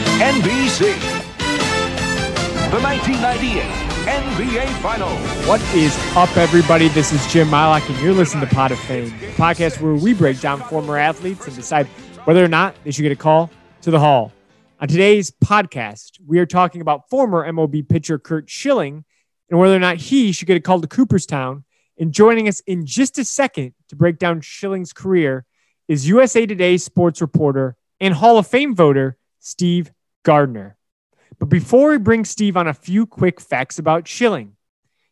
On NBC. The 1998 NBA Finals. What is up, everybody? This is Jim Mylock, and you're listening to Pod of Fame, the podcast where we break down former athletes and decide whether or not they should get a call to the Hall. On today's podcast, we are talking about former MLB pitcher Curt Schilling and whether or not he should get a call to Cooperstown. And joining us in just a second to break down Schilling's career is USA Today sports reporter and Hall of Fame voter Steve Gardner. But before we bring Steve on a few quick facts about Schilling,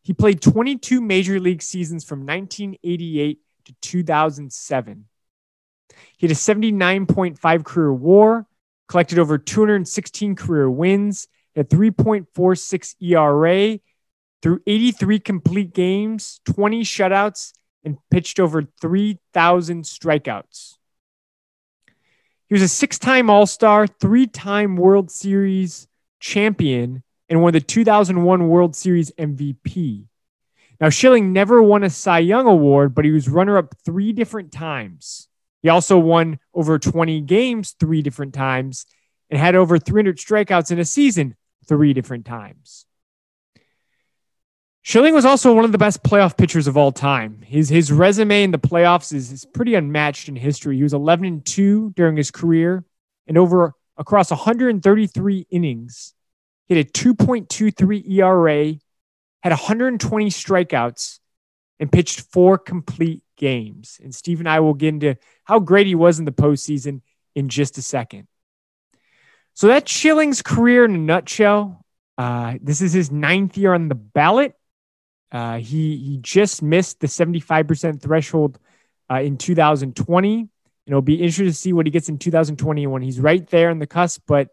he played 22 major league seasons from 1988 to 2007. He had a 79.5 career war, collected over 216 career wins, had 3.46 ERA through 83 complete games, 20 shutouts, and pitched over 3,000 strikeouts. He was a six time All Star, three time World Series champion, and won the 2001 World Series MVP. Now, Schilling never won a Cy Young Award, but he was runner up three different times. He also won over 20 games three different times and had over 300 strikeouts in a season three different times. Schilling was also one of the best playoff pitchers of all time. His his resume in the playoffs is, is pretty unmatched in history. He was 11 and 2 during his career and over across 133 innings. He had a 2.23 ERA, had 120 strikeouts, and pitched four complete games. And Steve and I will get into how great he was in the postseason in just a second. So that's Schilling's career in a nutshell. Uh, this is his ninth year on the ballot. Uh, he he just missed the 75% threshold uh, in 2020. And it'll be interesting to see what he gets in 2021. He's right there in the cusp, but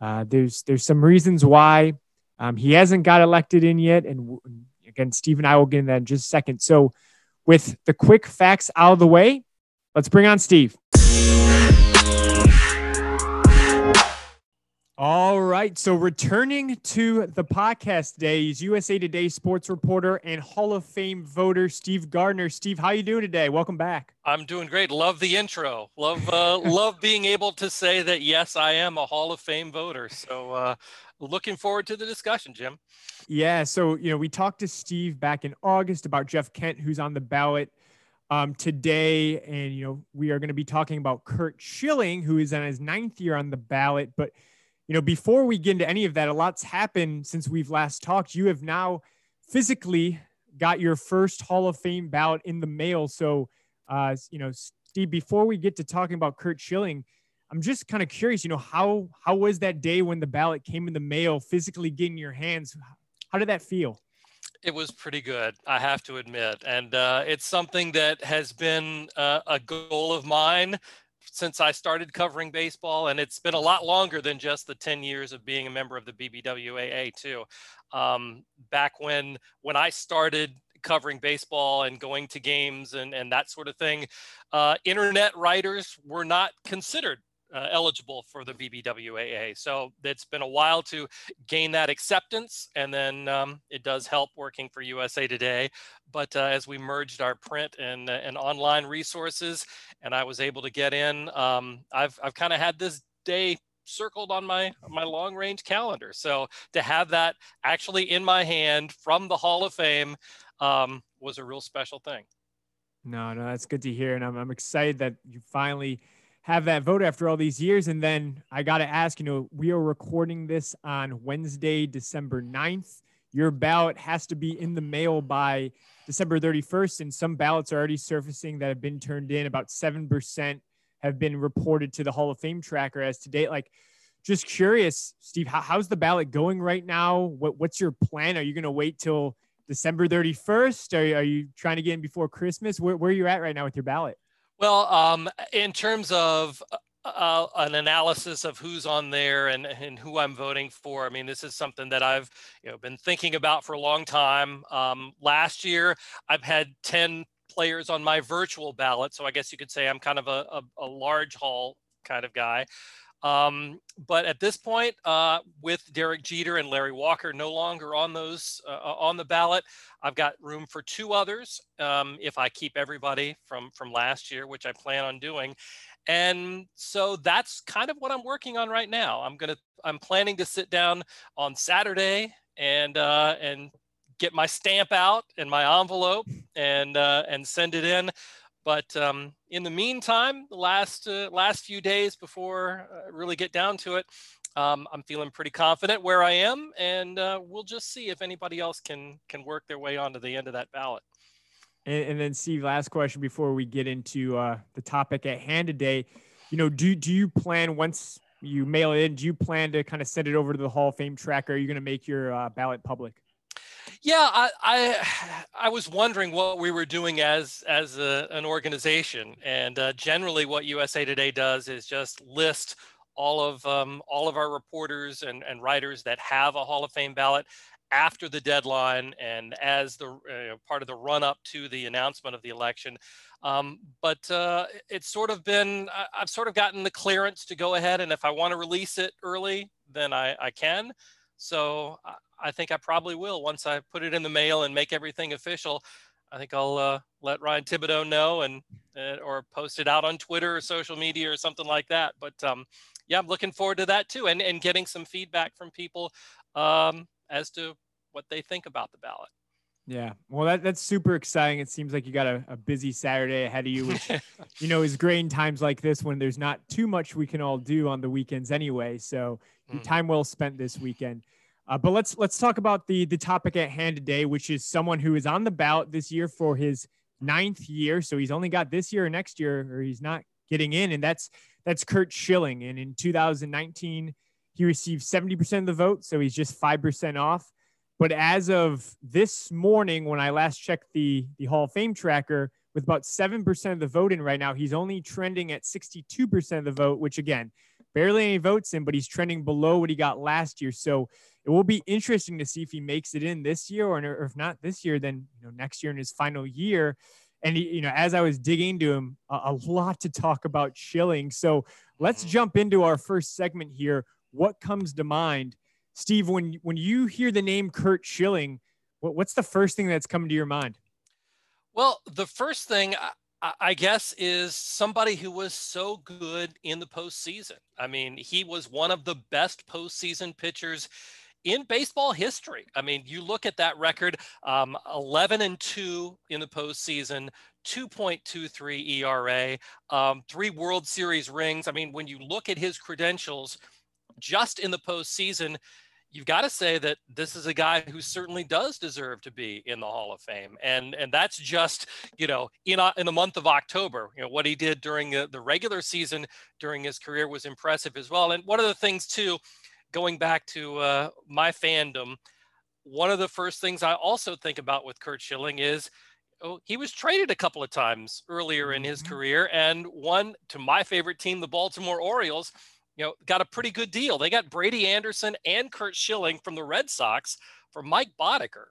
uh, there's there's some reasons why um, he hasn't got elected in yet. And again, Steve and I will get into that in just a second. So, with the quick facts out of the way, let's bring on Steve. All right. So returning to the podcast days, USA Today sports reporter and Hall of Fame voter Steve Gardner. Steve, how you doing today? Welcome back. I'm doing great. Love the intro. Love uh, love being able to say that yes, I am a Hall of Fame voter. So uh, looking forward to the discussion, Jim. Yeah. So you know, we talked to Steve back in August about Jeff Kent, who's on the ballot um, today, and you know, we are going to be talking about Curt Schilling, who is on his ninth year on the ballot, but you know, before we get into any of that, a lot's happened since we've last talked. You have now physically got your first Hall of Fame ballot in the mail. So, uh, you know, Steve, before we get to talking about Curt Schilling, I'm just kind of curious, you know, how how was that day when the ballot came in the mail, physically getting your hands? How did that feel? It was pretty good, I have to admit, and uh, it's something that has been uh, a goal of mine since I started covering baseball, and it's been a lot longer than just the 10 years of being a member of the BBWAA too. Um, back when when I started covering baseball and going to games and, and that sort of thing, uh, internet writers were not considered uh, eligible for the BBWAA. So it's been a while to gain that acceptance, and then um, it does help working for USA Today. But uh, as we merged our print and, uh, and online resources, and I was able to get in, um, I've I've kind of had this day circled on my my long range calendar. So to have that actually in my hand from the Hall of Fame um, was a real special thing. No, no, that's good to hear, and I'm I'm excited that you finally have that vote after all these years. And then I got to ask, you know, we are recording this on Wednesday, December 9th. Your ballot has to be in the mail by December 31st. And some ballots are already surfacing that have been turned in. About 7% have been reported to the Hall of Fame tracker as to date. Like, just curious, Steve, how, how's the ballot going right now? What, what's your plan? Are you going to wait till December 31st? Are, are you trying to get in before Christmas? Where, where are you at right now with your ballot? Well, um, in terms of uh, uh, an analysis of who's on there and, and who I'm voting for. I mean, this is something that I've you know been thinking about for a long time. Um, last year, I've had 10 players on my virtual ballot, so I guess you could say I'm kind of a, a, a large hall kind of guy. Um, but at this point, uh, with Derek Jeter and Larry Walker no longer on those uh, uh, on the ballot, I've got room for two others um, if I keep everybody from from last year, which I plan on doing. And so that's kind of what I'm working on right now. I'm gonna I'm planning to sit down on Saturday and uh, and get my stamp out and my envelope and uh, and send it in. But um, in the meantime, the last uh, last few days before I really get down to it, um, I'm feeling pretty confident where I am, and uh, we'll just see if anybody else can can work their way onto the end of that ballot. And, and then, Steve, last question before we get into uh, the topic at hand today. You know, do do you plan once you mail it in? Do you plan to kind of send it over to the Hall of Fame tracker? Are you going to make your uh, ballot public? Yeah, I, I, I was wondering what we were doing as as a, an organization, and uh, generally, what USA Today does is just list all of um, all of our reporters and, and writers that have a Hall of Fame ballot after the deadline and as the uh, part of the run up to the announcement of the election. Um, but uh, it's sort of been I, have sort of gotten the clearance to go ahead, and if I want to release it early, then I, I can. So I, think I probably will once I put it in the mail and make everything official. I think I'll uh, let Ryan Thibodaux know and uh, or post it out on Twitter or social media or something like that. But um, yeah, I'm looking forward to that too, and and getting some feedback from people um, as to what they think about the ballot. Yeah, well, that, that's super exciting. It seems like you got a, a busy Saturday ahead of you, which you know is great in times like this when there's not too much we can all do on the weekends anyway. So mm. time well spent this weekend. Uh, but let's let's talk about the the topic at hand today, which is someone who is on the ballot this year for his ninth year. So he's only got this year or next year, or he's not getting in, and that's that's Curt Schilling. And in 2019, he received 70% of the vote, so he's just 5% off. But as of this morning, when I last checked the, the Hall of Fame tracker, with about 7% of the vote in right now, he's only trending at 62% of the vote, which again, barely any votes in, but he's trending below what he got last year. So it will be interesting to see if he makes it in this year, or, or if not this year, then you know next year in his final year. And he, you know, as I was digging into him, a, a lot to talk about Schilling. So let's mm-hmm. jump into our first segment here. What comes to mind, Steve, when when you hear the name Curt Schilling? What, what's the first thing that's coming to your mind? Well, the first thing I guess is somebody who was so good in the postseason. I mean, he was one of the best postseason pitchers in baseball history. I mean, you look at that record um, 11 and 2 in the postseason, 2.23 ERA, um, three World Series rings. I mean, when you look at his credentials just in the postseason, you've got to say that this is a guy who certainly does deserve to be in the Hall of Fame, and and that's just you know in in the month of October. You know what he did during the, the regular season during his career was impressive as well. And one of the things too going back to uh, my fandom, one of the first things I also think about with Curt Schilling is oh, he was traded a couple of times earlier in his mm-hmm. career, and one to my favorite team, the Baltimore Orioles, you know, got a pretty good deal. They got Brady Anderson and Curt Schilling from the Red Sox for Mike Boddicker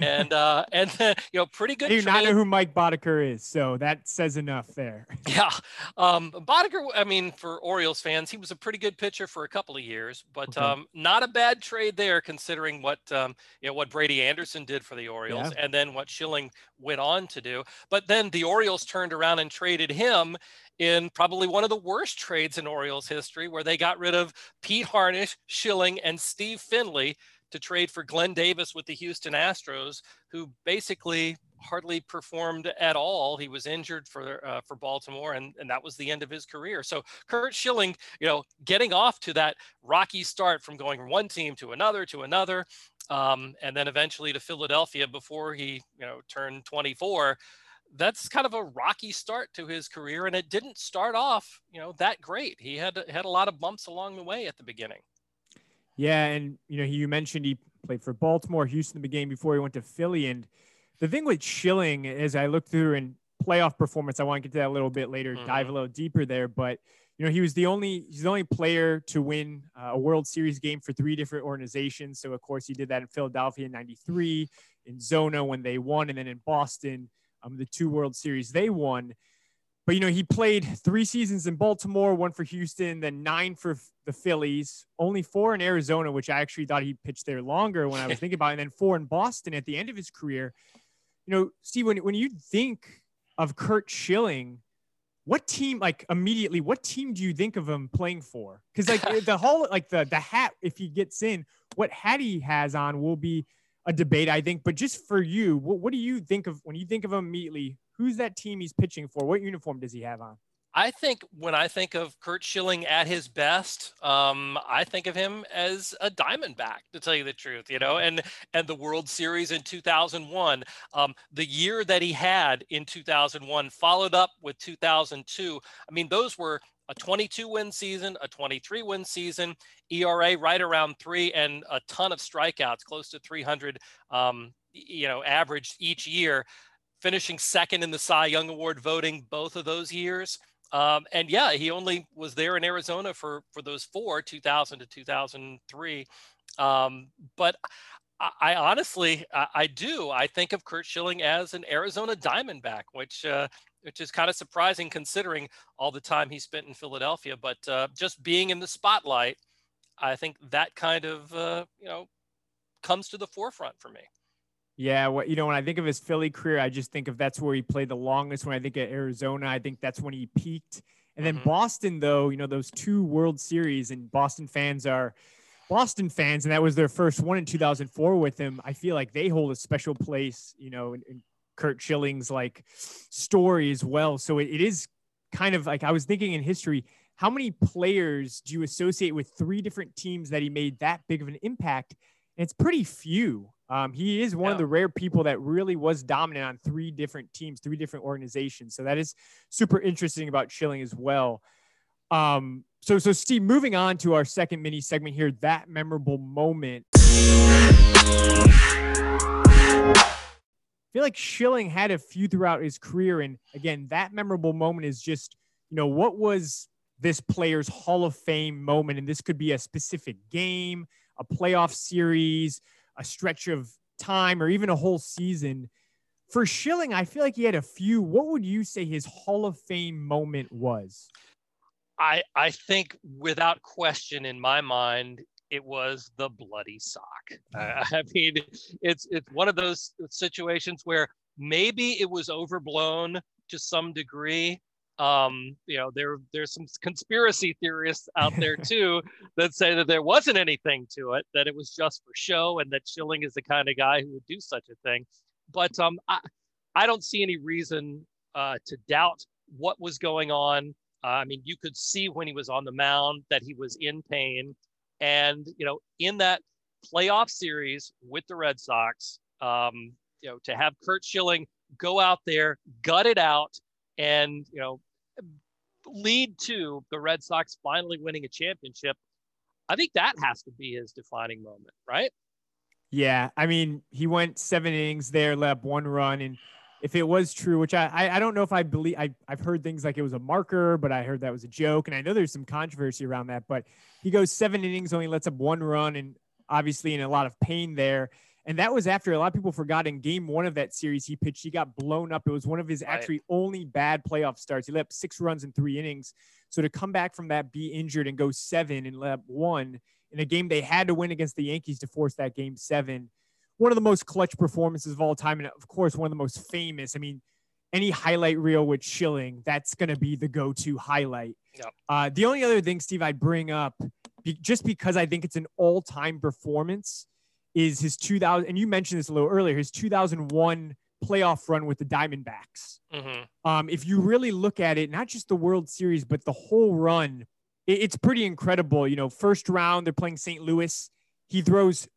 and uh, and you know, pretty good. I do trade. not know who Mike Boddicker is, so that says enough there. Yeah, um, Boddicker. I mean, for Orioles fans, he was a pretty good pitcher for a couple of years, but okay. um, not a bad trade there, considering what um, you know what Brady Anderson did for the Orioles, yeah. and then what Schilling went on to do. But then the Orioles turned around and traded him in probably one of the worst trades in Orioles history, where they got rid of Pete Harnisch, Schilling, and Steve Finley to trade for Glenn Davis with the Houston Astros, who basically hardly performed at all. He was injured for uh, for Baltimore, and, and that was the end of his career. So Curt Schilling, you know, getting off to that rocky start from going from one team to another to another, um, and then eventually to Philadelphia before he you know turned 24. That's kind of a rocky start to his career, and it didn't start off you know that great. He had had a lot of bumps along the way at the beginning. Yeah, and you know, you mentioned he played for Baltimore, Houston the game before he went to Philly. And the thing with Schilling, as I looked through in playoff performance, I want to get to that a little bit later, mm-hmm. dive a little deeper there. But you know, he was the only he's the only player to win uh, a World Series game for three different organizations. So of course he did that in Philadelphia in '93, in Zona when they won, and then in Boston, um, the two World Series they won but you know he played three seasons in baltimore one for houston then nine for the phillies only four in arizona which i actually thought he pitched there longer when i was thinking about it and then four in boston at the end of his career. You know steve when, when you think of curt schilling what team like immediately what team do you think of him playing for? Because like the whole like the the hat if he gets in what hat he has on will be a debate i think. But just for you what, what do you think of when you think of him immediately who's that team he's pitching for what uniform does he have on I think when I think of Curt Schilling at his best, um, I think of him as a Diamondback, to tell you the truth. You know, and and the World Series in 2001, um, the year that he had in 2001, followed up with 2002. I mean, those were a 22 win season, a 23 win season, ERA right around three, and a ton of strikeouts, close to 300. Um, you know, averaged each year finishing second in the Cy Young Award voting both of those years. Um, and yeah, he only was there in Arizona for for those four, 2000 to 2003. Um, but I, I honestly, I, I, do. I think of Curt Schilling as an Arizona Diamondback, which uh, which is kind of surprising considering all the time he spent in Philadelphia. But uh, just being in the spotlight, I think that kind of uh, you know comes to the forefront for me. Yeah, what you know, when I think of his Philly career, I just think of that's where he played the longest. When I think of Arizona, I think that's when he peaked. And then mm-hmm. Boston, though, you know, those two World Series, and Boston fans are Boston fans, and that was their first one in 2004 with him. I feel like they hold a special place, you know, in, in Curt Schilling's like story as well. So it, it is kind of like I was thinking in history, how many players do you associate with three different teams that he made that big of an impact? And it's pretty few. Um, he is one yeah. of the rare people that really was dominant on three different teams, three different organizations. So that is super interesting about Schilling as well. Um, so, so Steve, moving on to our second mini segment here, that memorable moment. I feel like Schilling had a few throughout his career, and again, that memorable moment is just, you know, what was this player's Hall of Fame moment, and this could be a specific game, a playoff series, a stretch of time or even a whole season. For Schilling, I feel like he had a few. What would you say his Hall of Fame moment was? I I think without question in my mind, it was the bloody sock. Uh, I mean, it's it's one of those situations where maybe it was overblown to some degree, um, you know, there there's some conspiracy theorists out there too that say that there wasn't anything to it, that it was just for show, and that Schilling is the kind of guy who would do such a thing. But um, I, I don't see any reason uh, to doubt what was going on. Uh, I mean, you could see when he was on the mound that he was in pain, and you know, in that playoff series with the Red Sox, um, you know, to have Curt Schilling go out there, gut it out and you know lead to the Red Sox finally winning a championship. I think that has to be his defining moment, right? Yeah, I mean, he went seven innings there, let up one run, and if it was true, which I, I, I don't know if I believe, I, I've heard things like it was a marker, but I heard that was a joke, and I know there's some controversy around that. But he goes seven innings, only lets up one run, and obviously in a lot of pain there. And that was after a lot of people forgot in game one of that series he pitched. He got blown up. It was one of his actually only bad playoff starts. He let up six runs in three innings. So to come back from that, be injured, and go seven and let up one in a game they had to win against the Yankees to force that game seven. One of the most clutch performances of all time. And of course, one of the most famous. I mean, any highlight reel with Schilling, that's going to be the go to highlight. Yep. Uh, the only other thing, Steve, I'd bring up, be, just because I think it's an all time performance is his 2000 and you mentioned this a little earlier his 2001 playoff run with the diamondbacks. Mm-hmm. um, if you really look at it not just the world series but the whole run it, it's pretty incredible. You know first round they're playing st louis. He throws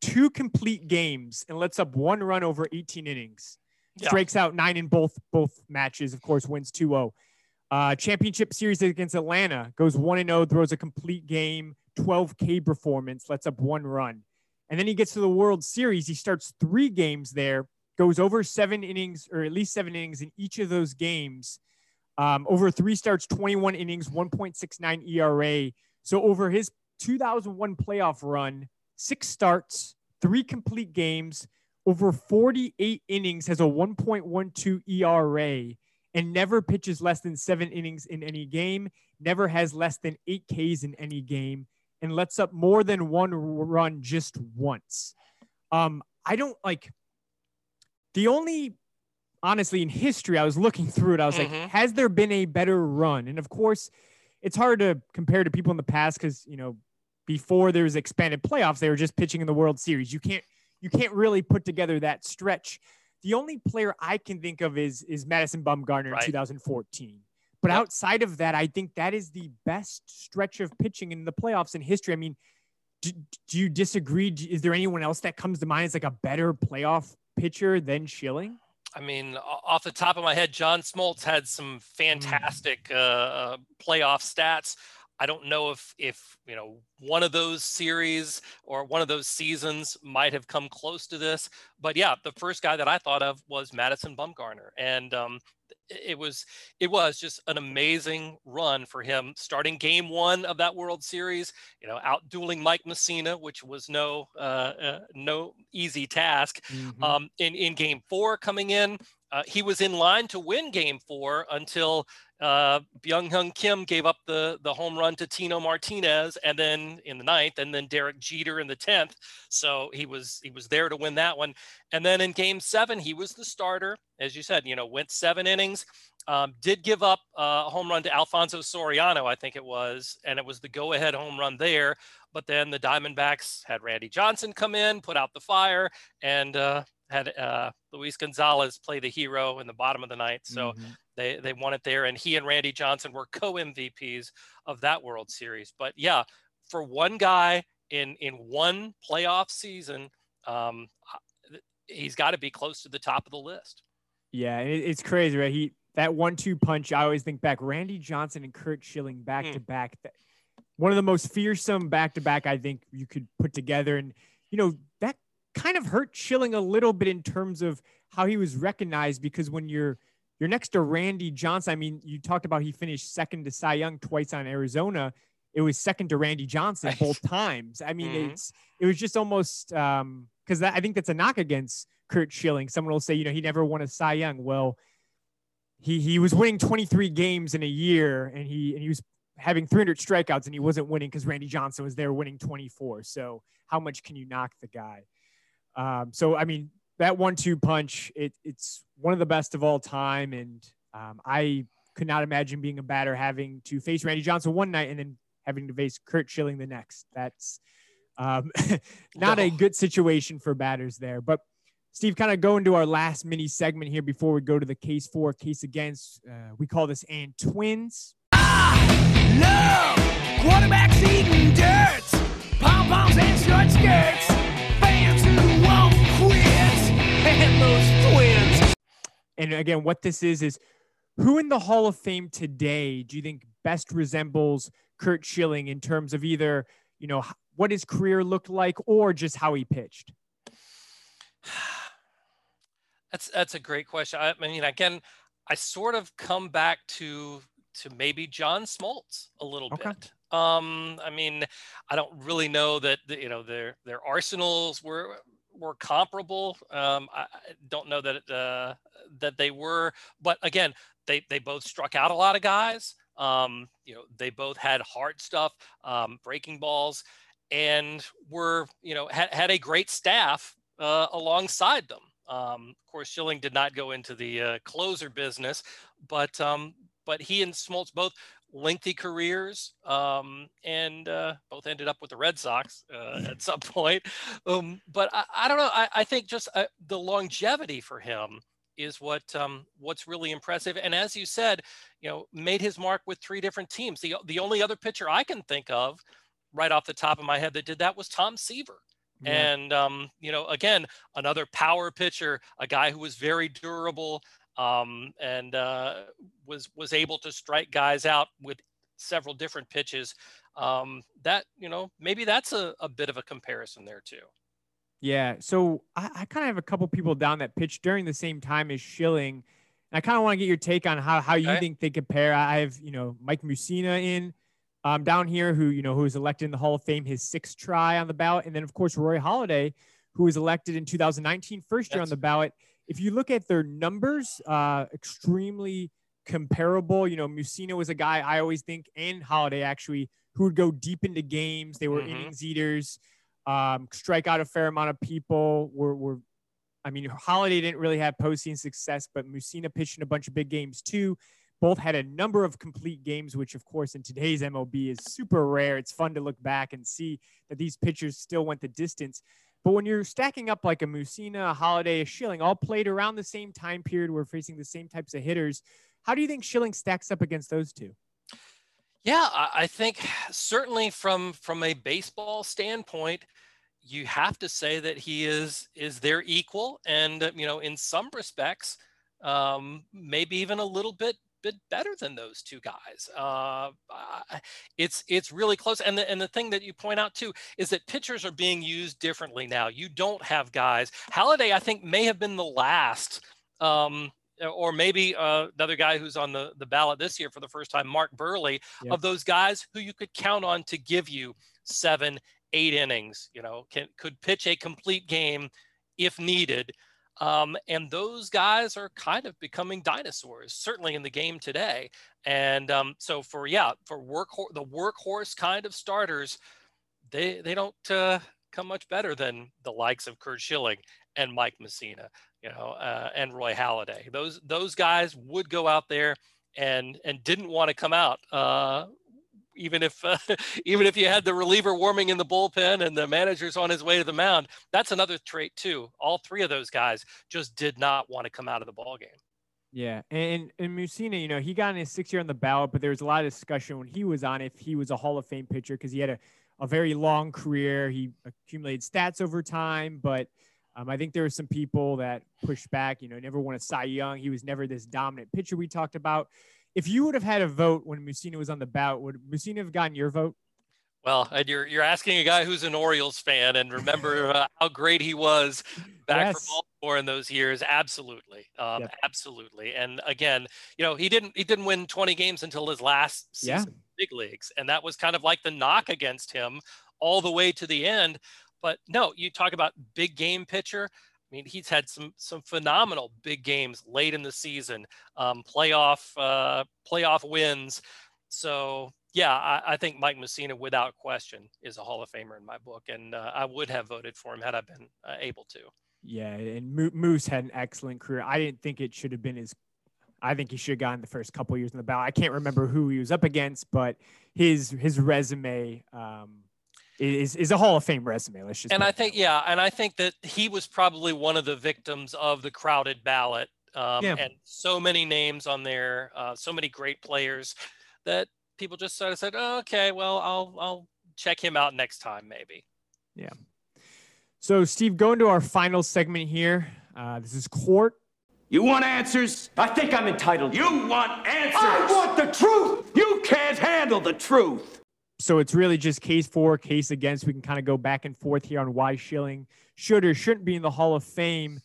two complete games and lets up one run over 18 innings. Yeah. strikes out nine in both both matches of course wins 2-0 uh, championship series against atlanta goes 1-0 throws a complete game 12k performance lets up one run and then he gets to the World Series. He starts three games there, goes over seven innings or at least seven innings in each of those games. Um, over three starts, 21 innings, 1.69 ERA. So over his 2001 playoff run, six starts, three complete games, over 48 innings, has a 1.12 ERA, and never pitches less than seven innings in any game, never has less than eight Ks in any game and lets up more than one run just once. Um, I don't like the only honestly, in history, I was looking through it. I was Mhm. like, has there been a better run? And of course, it's hard to compare to people in the past because you know before there was expanded playoffs, they were just pitching in the World Series. You can't you can't really put together that stretch. The only player I can think of is is Madison Bumgarner Right. in 2014. But outside of that, I think that is the best stretch of pitching in the playoffs in history. I mean, do, do you disagree? Is there anyone else that comes to mind as like a better playoff pitcher than Schilling? I mean, off the top of my head, John Smoltz had some fantastic uh, uh, playoff stats. I don't know if if you know one of those series or one of those seasons might have come close to this, but yeah, the first guy that I thought of was Madison Bumgarner, and um, it was it was just an amazing run for him starting game one of that World Series. You know, out dueling Mike Mussina, which was no uh, uh, no easy task. Mm-hmm. Um, in in Game Four coming in, uh, he was in line to win Game Four until uh, Byung Hyun Kim gave up the the home run to Tino Martinez, and then in the ninth, and then Derek Jeter in the tenth. So he was he was there to win that one. And then in Game Seven, he was the starter, as you said. You know, went seven innings. Um, did give up uh, a home run to Alfonso Soriano, I think it was, and it was the go-ahead home run there. But then the Diamondbacks had Randy Johnson come in, put out the fire, and uh, had uh, Luis Gonzalez play the hero in the bottom of the ninth. So Mhm. They they won it there, and he and Randy Johnson were co MVPs of that World Series. But yeah, for one guy in in one playoff season, um, he's got to be close to the top of the list. Yeah, it's crazy, right? He that one-two punch. I always think back. Randy Johnson and Curt Schilling back Hmm. to back. That one of the most fearsome back-to-back I think you could put together. And you know that kind of hurt Schilling a little bit in terms of how he was recognized because when you're you're next to Randy Johnson. I mean, you talked about he finished second to Cy Young twice on Arizona. It was second to Randy Johnson both times. I mean, Mhm. it's it was just almost um because I think that's a knock against Curt Schilling. Someone will say, you know, he never won a Cy Young. Well, he he was winning 23 games in a year, and he and he was having 300 strikeouts, and he wasn't winning because Randy Johnson was there winning 24. So how much can you knock the guy? Um, so I mean, that one-two punch, it, it's one of the best of all time, and um, I could not imagine being a batter having to face Randy Johnson one night and then having to face Curt Schilling the next. That's um, not a good situation for batters there. But Steve, kind of go into our last mini segment here before we go to the case for, case against. Uh, we call this and twins. Love, quarterbacks eating dirt, pom poms and short skirts, fans who won't quit, and those twins. And again, what this is is who in the Hall of Fame today do you think best resembles Curt Schilling in terms of either, you know, what his career looked like or just how he pitched? That's that's a great question. I, I mean, again, I sort of come back to to maybe John Smoltz a little Okay. bit. Um, I mean, I don't really know that you know their their arsenals were were comparable. Um, I don't know that uh, that they were, but again, they they both struck out a lot of guys. Um, you know, they both had hard stuff, um, breaking balls, and were you know had, had a great staff uh, alongside them. Um, of course, Schilling did not go into the uh, closer business, but um, but he and Smoltz both lengthy careers um, and uh, both ended up with the Red Sox uh, at some point. Um, but I, I don't know. I, I think just uh, the longevity for him is what um, what's really impressive. And as you said, you know, made his mark with three different teams. The the only other pitcher I can think of, right off the top of my head, that did that was Tom Seaver. And um, you know, again, another power pitcher, a guy who was very durable, um, and uh, was was able to strike guys out with several different pitches. Um, that you know, maybe that's a, a bit of a comparison there too. Yeah. So I, I kind of have a couple people down that pitched during the same time as Schilling. And I kind of want to get your take on how, how you Okay. think they compare. I have, you know, Mike Mussina in um, down here who, you know, who was elected in the Hall of Fame, his sixth try on the ballot. And then, of course, Roy Halladay, who was elected in 2019, first year on the ballot. If you look at their numbers, uh, extremely comparable. You know, Mussina was a guy I always think, and Halladay actually, who would go deep into games. They were Mhm. innings eaters um, strike out a fair amount of people, were, were I mean, Halladay didn't really have postseason success, but Mussina pitched in a bunch of big games too. Both had a number of complete games, which, of course, in today's MLB is super rare. It's fun to look back and see that these pitchers still went the distance. But when you're stacking up like a Mussina, a Halladay, a Schilling, all played around the same time period, we're facing the same types of hitters. How do you think Schilling stacks up against those two? Yeah, I think certainly from from a baseball standpoint, you have to say that he is is their equal, and you know, in some respects, um, maybe even a little bit bit better than those two guys. Uh, it's it's really close. And the and the thing that you point out too is that pitchers are being used differently now. You don't have guys. Halladay, I think, may have been the last. Um, or maybe uh, another guy who's on the, the ballot this year for the first time, Mark Buehrle, yep. of those guys who you could count on to give you seven, eight innings, you know, can could pitch a complete game if needed. Um, and those guys are kind of becoming dinosaurs, certainly in the game today. And um, so for yeah, for work the workhorse kind of starters, they they don't uh, come much better than the likes of Curt Schilling and Mike Mussina, you know, uh, and Roy Halladay. Those those guys would go out there and and didn't want to come out uh, even if uh, even if you had the reliever warming in the bullpen and the manager's on his way to the mound, that's another trait too. All three of those guys just did not want to come out of the ball game. Yeah, and and Mussina, you know, he got in his sixth year on the ballot, but there was a lot of discussion when he was on if he was a Hall of Fame pitcher because he had a, a very long career. He accumulated stats over time, but um, I think there were some people that pushed back. You know, never won a Cy Young. He was never this dominant pitcher we talked about if you would have had a vote when Mussina was on the ballot, would Mussina have gotten your vote? Well, and you're you're asking a guy who's an Orioles fan and remember uh, how great he was back yes. for Baltimore in those years. Absolutely, um, yep. absolutely. And again, you know, he didn't he didn't win 20 games until his last season yeah. big leagues, and that was kind of like the knock against him all the way to the end. But no, you talk about big game pitcher. I mean, he's had some some phenomenal big games late in the season, um, playoff uh, playoff wins. So yeah, I, I, think Mike Mussina, without question, is a Hall of Famer in my book, and uh, I would have voted for him had I been uh, able to. Yeah, and Moose had an excellent career. I didn't think it should have been his. I think he should have gotten the first couple years in the ballot. I can't remember who he was up against, but his his resume um, is is a Hall of Fame resume. Let's just. And I think yeah, and I think that he was probably one of the victims of the crowded ballot. Um, yeah. And so many names on there, uh, so many great players that people just sort of said, oh, "Okay, well, I'll I'll check him out next time, maybe." Yeah. So, Steve, going to our final segment here. Uh, this is court. You want answers? I think I'm entitled. You want answers? I want the truth. You can't handle the truth so it's really just case for, case against. We can kind of go back and forth here on why Schilling should or shouldn't be in the Hall of Fame.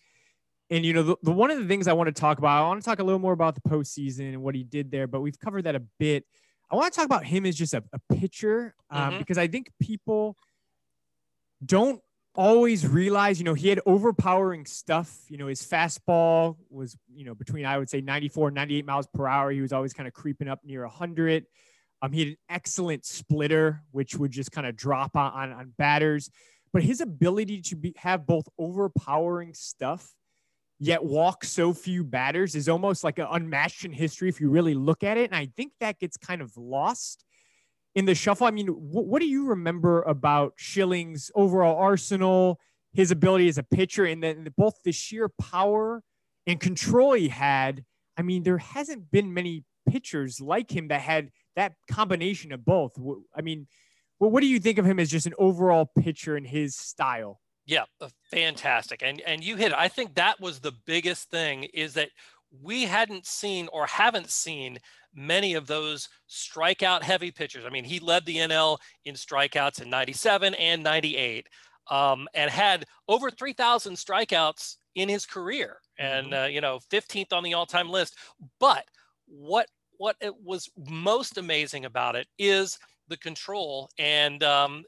And you know, the, the, one of the things I want to talk about, I want to talk a little more about the postseason and what he did there, but we've covered that a bit. I want to talk about him as just a, a pitcher um, mm-hmm. because I think people don't always realize, you know, he had overpowering stuff. You know, his fastball was, you know, between I would say 94 and 98 miles per hour. He was always kind of creeping up near 100. Um, he had an excellent splitter, which would just kind of drop on, on, on batters. But his ability to be, have both overpowering stuff, yet walk so few batters is almost like an unmatched in history if you really look at it. And I think that gets kind of lost in the shuffle. I mean, what, what do you remember about Schilling's overall arsenal, his ability as a pitcher, and then both the sheer power and control he had? I mean, there hasn't been many pitchers like him that had that combination of both. I mean, well, what do you think of him as just an overall pitcher in his style? Yeah, uh, fantastic. And and you hit it. I think that was the biggest thing is that we hadn't seen or haven't seen many of those strikeout heavy pitchers. I mean, he led the NL in strikeouts in 97 and 98 um, and had over 3,000 strikeouts in his career and, mm-hmm. uh, you know, 15th on the all time list. But what what it was most amazing about it is the control and um,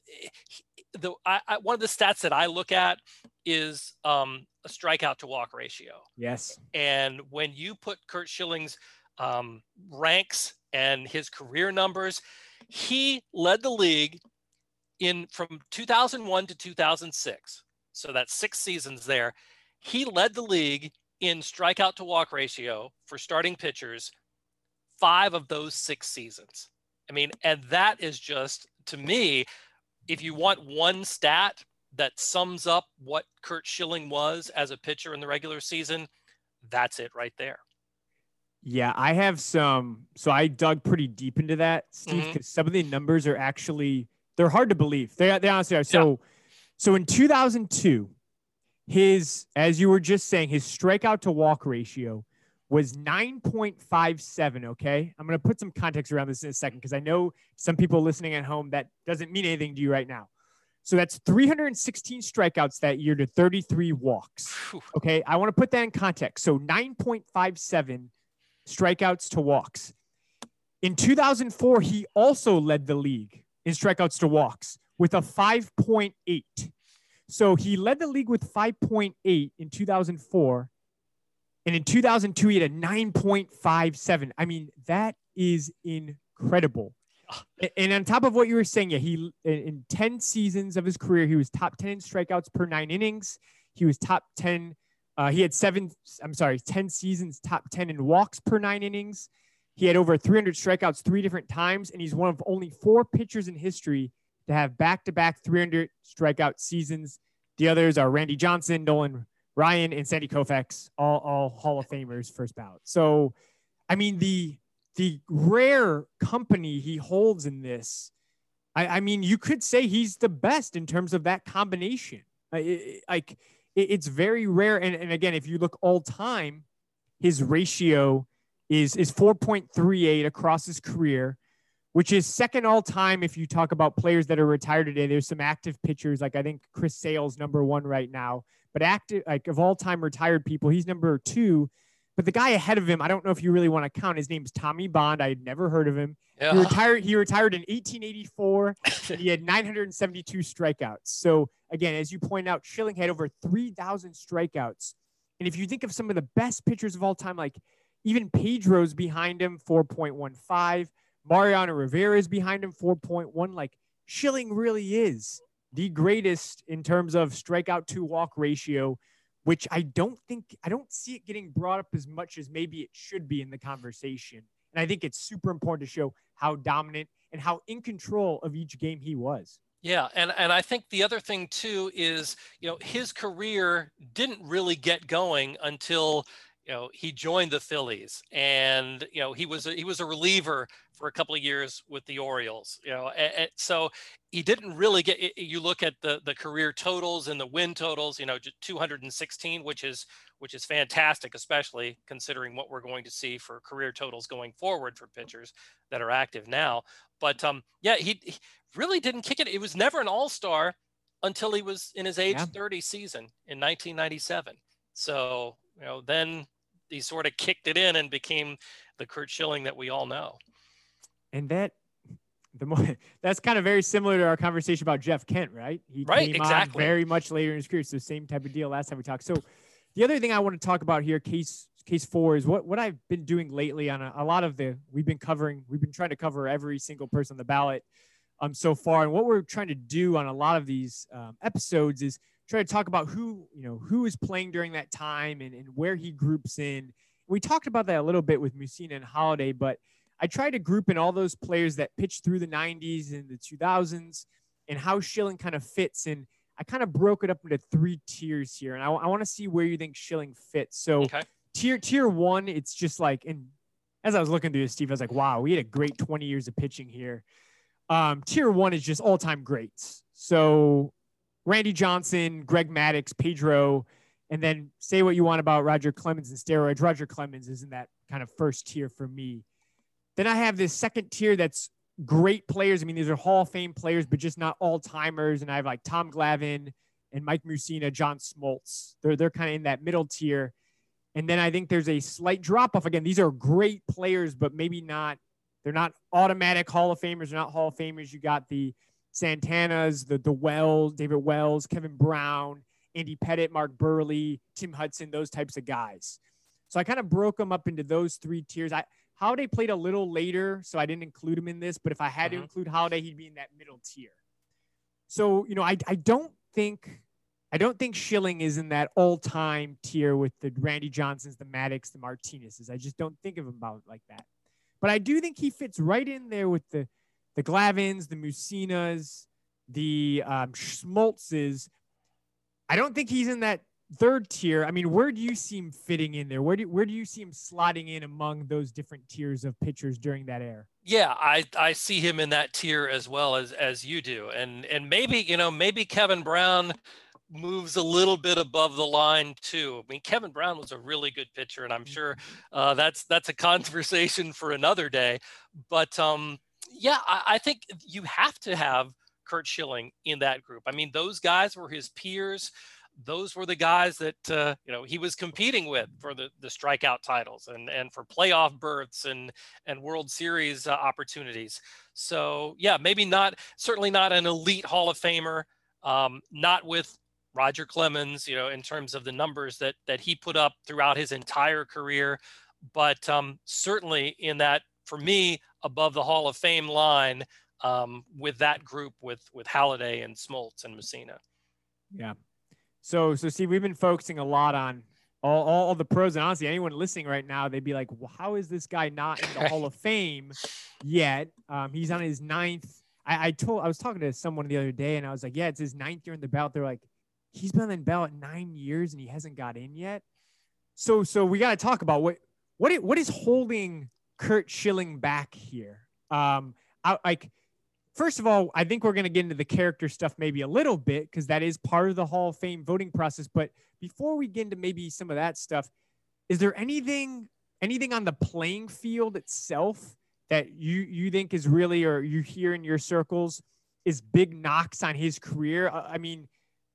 the I, I, one of the stats that I look at is um, a strikeout to walk ratio. Yes. And when you put Curt Schilling's um, ranks and his career numbers, he led the league in from 2001 to 2006. So that's six seasons there. he led the league in strikeout to walk ratio for starting pitchers five of those six seasons. I mean, and that is just to me, if you want one stat that sums up what Curt Schilling was as a pitcher in the regular season, that's it right there. Yeah, I have some. So I dug pretty deep into that, Steve, mm-hmm. because some of the numbers are actually they're hard to believe. They they honestly are. So so in 2002, his as you were just saying, his strikeout to walk ratio was 9.57. Okay, I'm gonna put some context around this in a second because I know some people listening at home that doesn't mean anything to you right now. So that's 316 strikeouts that year to 33 walks. Okay, I want to put that in context. So 9.57 strikeouts to walks. In 2004, he also led the league in strikeouts to walks with a 5.8. So he led the league with 5.8 in 2004. And in 2002, he had a 9.57. I mean, that is incredible. And on top of what you were saying, yeah, he in- in 10 seasons of his career, he was top 10 in strikeouts per nine innings. He was top 10 uh, he had seven, I'm sorry, 10 seasons, top 10 in walks per nine innings. He had over 300 strikeouts three different times, and he's one of only four pitchers in history to have back to back 300 strikeout seasons. The others are Randy Johnson, Nolan Ryan, and Sandy Koufax, all, all Hall of Famers first bout. So, I mean, the the rare company he holds in this, I, I mean, you could say he's the best in terms of that combination. Like, it- it's very rare. And, and again, if you look all time, his ratio is is 4.38 across his career, which is second all time if you talk about players that are retired today. There's some active pitchers, like I think Chris Sale's number one right now. But active, like of all time retired people, he's number two. But the guy ahead of him, I don't know if you really want to count. His name's Tommy Bond. I had never heard of him. He Yeah. retired. He retired in 1884. and he had 972 strikeouts. So again, as you point out, Schilling had over 3,000 strikeouts. And if you think of some of the best pitchers of all time, like even Pedro's behind him, 4.15. Mariano Rivera's behind him, 4.1. Like Schilling really is the greatest in terms of strikeout to walk ratio, which I don't think I don't see it getting brought up as much as maybe it should be in the conversation. And I think it's super important to show how dominant and how in control of each game he was. Yeah, and and I think the other thing too is you know his career didn't really get going until you know he joined the Phillies, and you know he was a, he was a reliever for a couple of years with the Orioles. You know, and, and so he didn't really get. You look at the the career totals and the win totals. You know, 216, which is which is fantastic, especially considering what we're going to see for career totals going forward for pitchers that are active now. But um, yeah, he, he really didn't kick it. It was never an all star until he was in his age Yeah. 30 season in 1997. So, you know, then he sort of kicked it in and became the Curt Schilling that we all know. And that the more that's kind of very similar to our conversation about Jeff Kent, right? He Right, came exactly. on very much later in his career. So same type of deal last time we talked. So the other thing I want to talk about here, case case for, is what what I've been doing lately on a, a lot of the we've been covering, we've been trying to cover every single person on the ballot um so far. And what we're trying to do on a lot of these um, episodes is try to talk about who, you know, who is playing during that time and, and where he groups in. We talked about that a little bit with Mussina and Halladay, but I tried to group in all those players that pitched through the 90s and the 2000s and how Schilling kind of fits. And I kind of broke it up into three tiers here. And I, want to see where you think Schilling fits. So Okay. tier tier one, it's just like, and as I was looking through this, Steve, I was like, wow, we had a great 20 years of pitching here. Um, tier one is just all time greats. So Randy Johnson, Greg Maddux, Pedro, and then say what you want about Roger Clemens and steroids. Roger Clemens is in that kind of first tier for me. Then I have this second tier that's great players. I mean, these are Hall of Fame players, but just not all timers. And I have like Tom Glavine and Mike Mussina, John Smoltz. They're they're kind of in that middle tier. And then I think there's a slight drop off. Again, these are great players, but maybe not. They're not automatic Hall of Famers. They're not Hall of Famers. You got the Santanas, the the Wells, David Wells, Kevin Brown, Andy Pettitte, Mark Buehrle, Tim Hudson, those types of guys. So I kind of broke them up into those three tiers. I Halladay played a little later, so I didn't include him in this. But if I had Mhm. to include Halladay, he'd be in that middle tier. So you know, I I don't think I don't think Schilling is in that all-time tier with the Randy Johnsons, the Maddux, the Martinez's. I just don't think of him about like that. But I do think he fits right in there with the the Glavins, the Mussinas, the um, Smoltzes. I don't think he's in that third tier. I mean, where do you see him fitting in there? Where do where do you see him slotting in among those different tiers of pitchers during that era? Yeah, I, I see him in that tier as well as as you do, and and maybe you know maybe Kevin Brown moves a little bit above the line too. I mean, Kevin Brown was a really good pitcher, and I'm sure uh, that's that's a conversation for another day. But um, yeah, I, I think you have to have Curt Schilling in that group. I mean, those guys were his peers. Those were the guys that uh, you know he was competing with for the, the strikeout titles and and for playoff berths and and World Series uh, opportunities. So yeah, maybe not certainly not an elite Hall of Famer, um, not with Roger Clemens, you know, in terms of the numbers that that he put up throughout his entire career, but um, certainly in that for me above the Hall of Fame line um, with that group with with Halladay and Smoltz and Mussina. Yeah. So so see, we've been focusing a lot on all, all the pros, and honestly, anyone listening right now, they'd be like, well, "How is this guy not in the Hall of Fame yet? Um, he's on his ninth." I, I told I was talking to someone the other day, and I was like, "Yeah, it's his ninth year in the ballot." They're like, "He's been in ballot nine years, and he hasn't got in yet." So so we got to talk about what what it, what is holding Curt Schilling back here. Um, I, like first of all, I think we're going to get into the character stuff maybe a little bit because that is part of the Hall of Fame voting process. But before we get into maybe some of that stuff, is there anything anything on the playing field itself that you you think is really or you hear in your circles is big knocks on his career? I mean,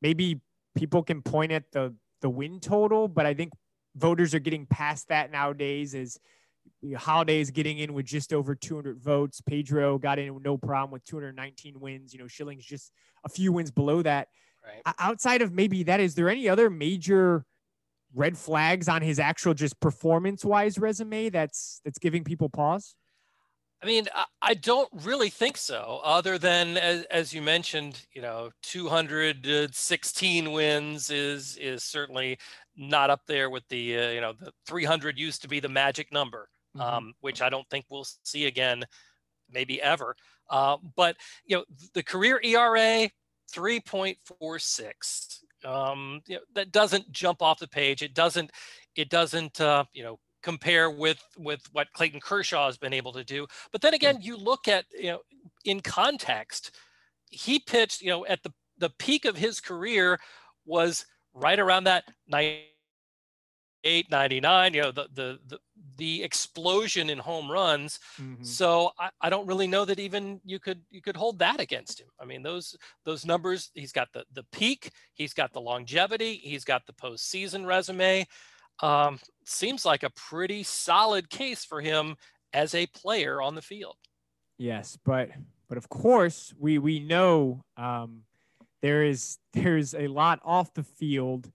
maybe people can point at the the win total, but I think voters are getting past that nowadays. Is Halladay's getting in with just over 200 votes. Pedro got in with no problem with 219 wins. You know, Schilling's just a few wins below that. Right. Outside of maybe that, is there any other major red flags on his actual just performance-wise resume that's that's giving people pause? I mean, I don't really think so. Other than as, as you mentioned, you know, 216 wins is is certainly not up there with the uh, you know the 300 used to be the magic number mm-hmm. um, which I don't think we'll see again, maybe ever. Uh, but you know, the career ERA 3.46. Um, you know, that doesn't jump off the page. It doesn't. It doesn't. Uh, you know compare with with what Clayton Kershaw has been able to do. But then again, you look at you know in context, he pitched you know at the the peak of his career was right around that 98 99 you know the the the, the explosion in home runs. Mm-hmm. So I, I, don't really know that even you could you could hold that against him. I mean those those numbers. He's got the the peak. He's got the longevity. He's got the postseason resume. Um, seems like a pretty solid case for him as a player on the field. Yes, but but of course we we know um, there is there's a lot off the field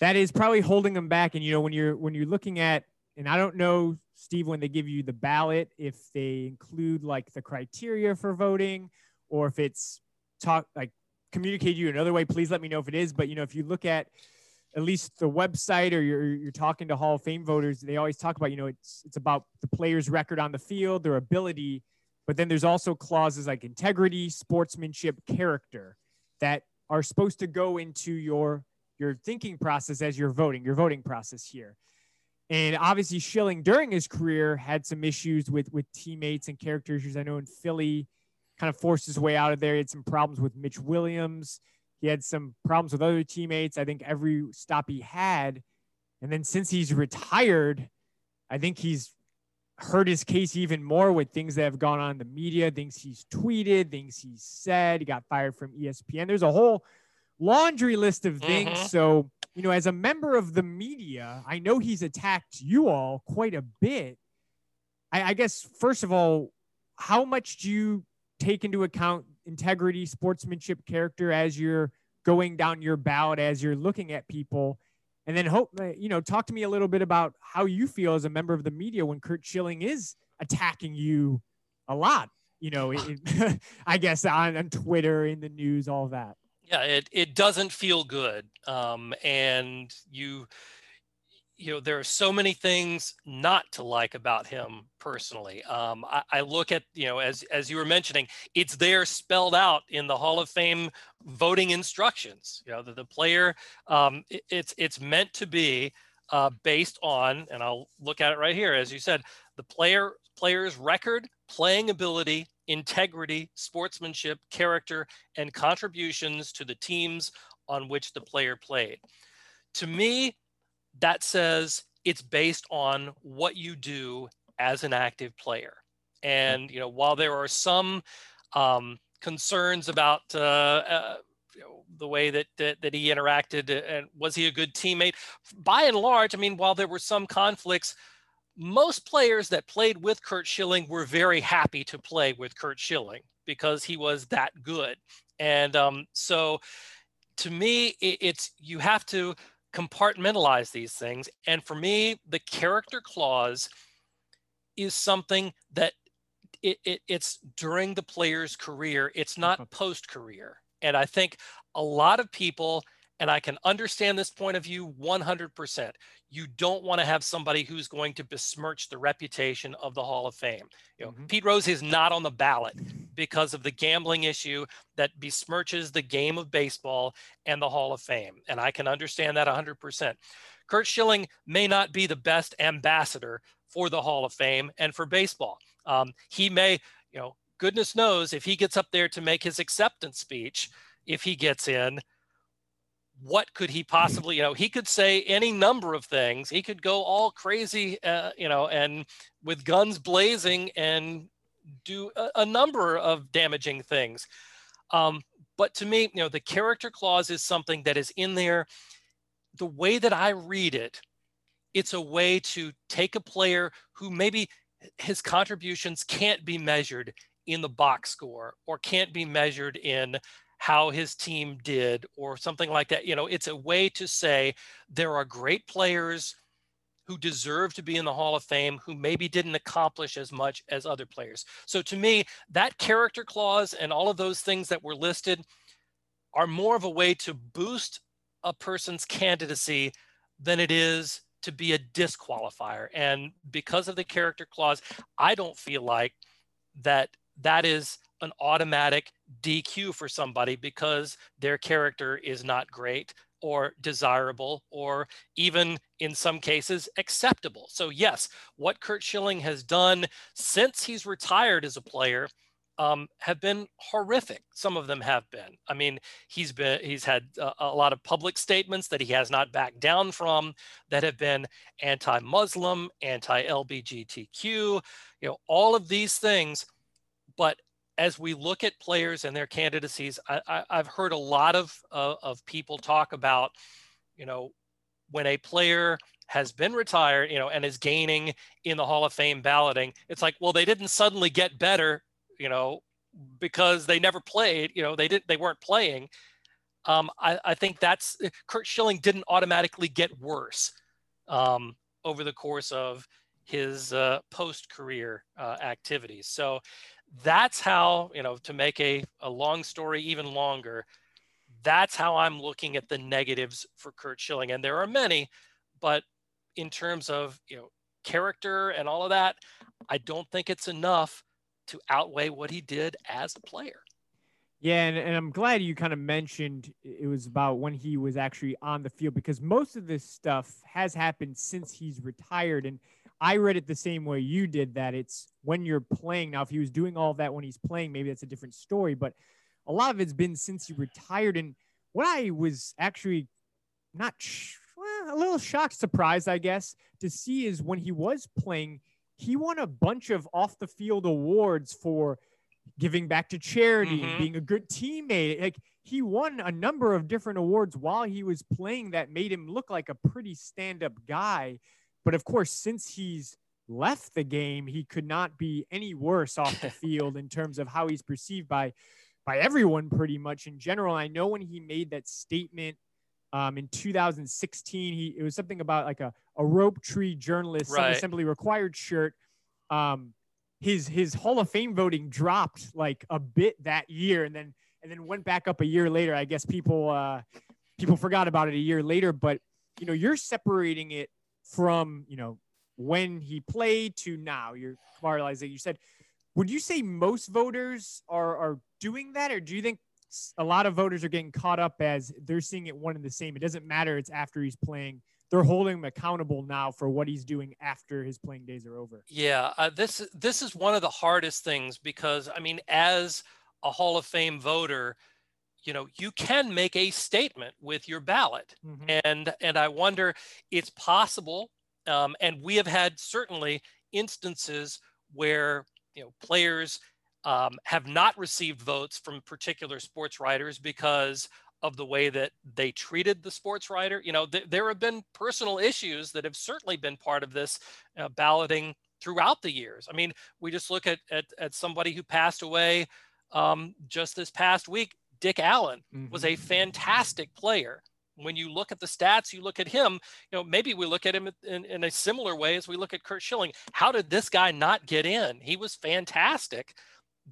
that is probably holding them back. And you know when you're when you're looking at and I don't know, Steve, when they give you the ballot, if they include like the criteria for voting or if it's talk like communicate you another way, please let me know if it is. But you know, if you look at at least the website or you're, you're talking to Hall of Fame voters, they always talk about, you know, it's it's about the player's record on the field, their ability, but then there's also clauses like integrity, sportsmanship, character that are supposed to go into your your thinking process as you're voting, your voting process here. And obviously, Schilling during his career had some issues with with teammates and character issues. I know in Philly, kind of forced his way out of there. He had some problems with Mitch Williams. He had some problems with other teammates. I think every stop he had, and then since he's retired, I think he's hurt his case even more with things that have gone on in the media, things he's tweeted, things he's said. He got fired from ESPN. There's a whole laundry list of things. Mm-hmm. So you know, as a member of the media, I know he's attacked you all quite a bit. I, I guess, first of all, how much do you take into account integrity, sportsmanship, character as you're going down your ballot, as you're looking at people? And then hope, uh, you know, talk to me a little bit about how you feel as a member of the media when Curt Schilling is attacking you a lot, you know, I guess on, on Twitter, in the news, all that. Yeah, it, it doesn't feel good. Um, and you, you know, there are so many things not to like about him personally. Um, I, I look at, you know, as, as you were mentioning, it's there spelled out in the Hall of Fame voting instructions, you know, that the player, um, it, it's, it's meant to be uh, based on, and I'll look at it right here, as you said, the player player's record, playing ability, integrity, sportsmanship, character, and contributions to the teams on which the player played. To me, that says it's based on what you do as an active player. And you know, while there are some um, concerns about uh, uh, you know, the way that, that, that he interacted and was he a good teammate, by and large, I mean, while there were some conflicts, most players that played with Curt Schilling were very happy to play with Curt Schilling because he was that good. And um, so to me, it, it's you have to compartmentalize these things. And for me, the character clause is something that it, it, it's during the player's career, it's not post career. And I think a lot of people, and I can understand this point of view 100%, you don't want to have somebody who's going to besmirch the reputation of the Hall of Fame. You know, mm-hmm. Pete Rose is not on the ballot because of the gambling issue that besmirches the game of baseball and the Hall of Fame. And I can understand that 100%. Curt Schilling may not be the best ambassador for the Hall of Fame and for baseball. Um, he may, you know, goodness knows if he gets up there to make his acceptance speech, if he gets in, what could he possibly you know he could say any number of things. He could go all crazy uh, you know and with guns blazing and do a, a number of damaging things. Um, but to me you know the character clause is something that is in there. The way that i read it it's a way to take a player who maybe his contributions can't be measured in the box score or can't be measured in how his team did or something like that. You know, it's a way to say there are great players who deserve to be in the Hall of Fame who maybe didn't accomplish as much as other players. So to me, that character clause and all of those things that were listed are more of a way to boost a person's candidacy than it is to be a disqualifier. And because of the character clause, I don't feel like that that is an automatic DQ for somebody because their character is not great or desirable or even in some cases acceptable. So yes, what Curt Schilling has done since he's retired as a player um, have been horrific. Some of them have been. I mean, he's been he's had a, a lot of public statements that he has not backed down from that have been anti-Muslim, anti-LBGTQ, you know, all of these things. But as we look at players and their candidacies, I, have heard a lot of, uh, of people talk about, you know, when a player has been retired, you know, and is gaining in the Hall of Fame balloting, it's like, well, they didn't suddenly get better, you know, because they never played, you know, they didn't, they weren't playing. Um, I, I, think that's Curt Schilling didn't automatically get worse um, over the course of his uh, post-career uh, activities. So that's how you know to make a, a long story even longer that's how i'm looking at the negatives for Curt schilling and there are many but in terms of you know character and all of that i don't think it's enough to outweigh what he did as a player yeah, and, and I'm glad you kind of mentioned it was about when he was actually on the field because most of this stuff has happened since he's retired. And I read it the same way you did that it's when you're playing. Now, if he was doing all that when he's playing, maybe that's a different story, but a lot of it's been since he retired. And what I was actually not sh- well, a little shocked, surprised, I guess, to see is when he was playing, he won a bunch of off the field awards for giving back to charity, mm-hmm. being a good teammate. Like he won a number of different awards while he was playing that made him look like a pretty stand up guy. But of course, since he's left the game, he could not be any worse off the field in terms of how he's perceived by by everyone pretty much in general. I know when he made that statement um, in 2016, he it was something about like a, a rope tree journalist right. assembly required shirt. Um, his his Hall of Fame voting dropped like a bit that year, and then and then went back up a year later. I guess people uh, people forgot about it a year later, but you know, you're separating it from you know when he played to now. You're compartmentalizing. You said, would you say most voters are are doing that, or do you think a lot of voters are getting caught up as they're seeing it one and the same? It doesn't matter. It's after he's playing. They're holding him accountable now for what he's doing after his playing days are over. Yeah, uh, this this is one of the hardest things because I mean, as a Hall of Fame voter, you know, you can make a statement with your ballot, Mhm. and and I wonder, it's possible, um, and we have had certainly instances where you know players um, have not received votes from particular sports writers because of the way that they treated the sports writer. You know, th- there have been personal issues that have certainly been part of this uh, balloting throughout the years. I mean, we just look at at, at somebody who passed away um, just this past week. Dick Allen was Mhm. a fantastic player. When you look at the stats, you look at him, you know, maybe we look at him in, in a similar way as we look at Curt Schilling. How did this guy not get in? He was fantastic,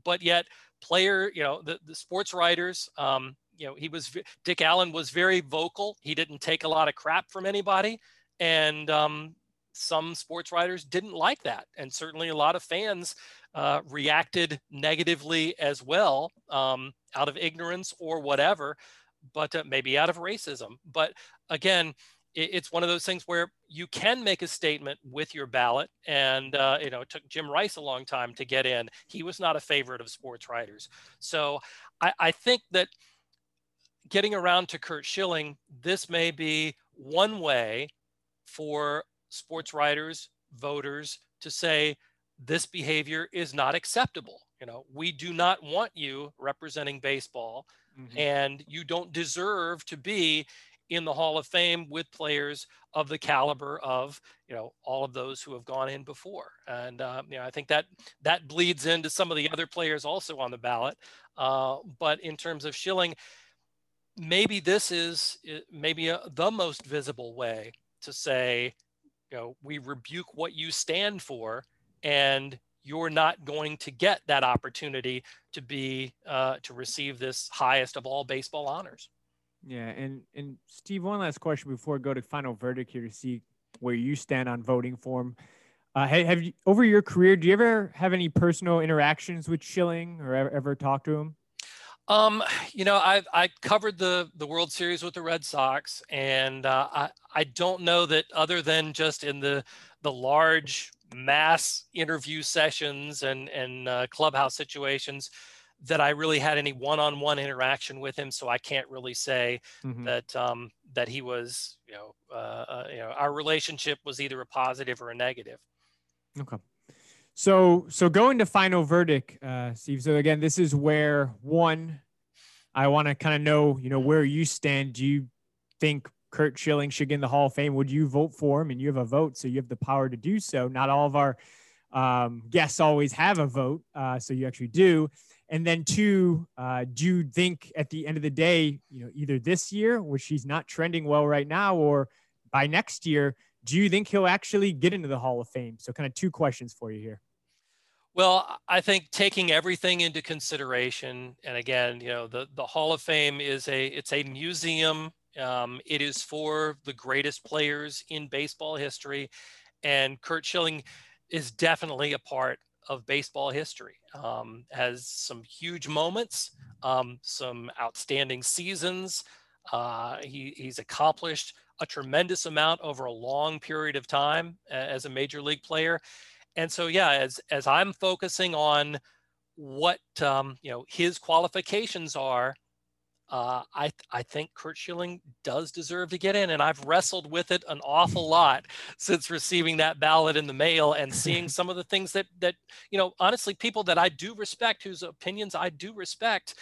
but yet player, you know, the, the sports writers, um, you know, he was, Dick Allen was very vocal. He didn't take a lot of crap from anybody. And um, some sports writers didn't like that. And certainly a lot of fans uh, reacted negatively as well um, out of ignorance or whatever, but uh, maybe out of racism. But again, it, it's one of those things where you can make a statement with your ballot. And, uh, you know, it took Jim Rice a long time to get in. He was not a favorite of sports writers. So I, I think that getting around to Curt Schilling, this may be one way for sports writers, voters to say this behavior is not acceptable. You know, we do not want you representing baseball Mhm. and you don't deserve to be in the Hall of Fame with players of the caliber of you know all of those who have gone in before. And uh, you know, I think that that bleeds into some of the other players also on the ballot. Uh, but in terms of Schilling, maybe this is uh, maybe a, the most visible way to say, you know, we rebuke what you stand for, and you're not going to get that opportunity to be uh, to receive this highest of all baseball honors. Yeah, and and Steve, one last question before we go to final verdict here to see where you stand on voting for him. Uh, have you over your career? Do you ever have any personal interactions with Schilling or ever, ever talk to him? Um, you know, I I covered the the World Series with the Red Sox, and uh, I I don't know that other than just in the the large mass interview sessions and and uh, clubhouse situations that I really had any one-on-one interaction with him. So I can't really say Mhm. that um, that he was you know uh, uh, you know our relationship was either a positive or a negative. Okay. So so going to final verdict, uh, Steve. So again, this is where one, I want to kind of know, you know, where you stand. Do you think Curt Schilling should get in the Hall of Fame? Would you vote for him? And you have a vote, so you have the power to do so. Not all of our um, guests always have a vote, uh, so you actually do. And then two, uh, do you think at the end of the day, you know, either this year, which he's not trending well right now, or by next year, do you think he'll actually get into the Hall of Fame? So, kind of two questions for you here. Well, I think taking everything into consideration, and again, you know, the the Hall of Fame is a it's a museum. Um, it is for the greatest players in baseball history, and Curt Schilling is definitely a part of baseball history. Um, has some huge moments, um, some outstanding seasons. Uh, he he's accomplished a tremendous amount over a long period of time as a major league player and so yeah as as i'm focusing on what um, you know his qualifications are uh, I, I think Curt Schilling does deserve to get in, and I've wrestled with it an awful lot since receiving that ballot in the mail and seeing some of the things that that you know honestly people that I do respect, whose opinions I do respect,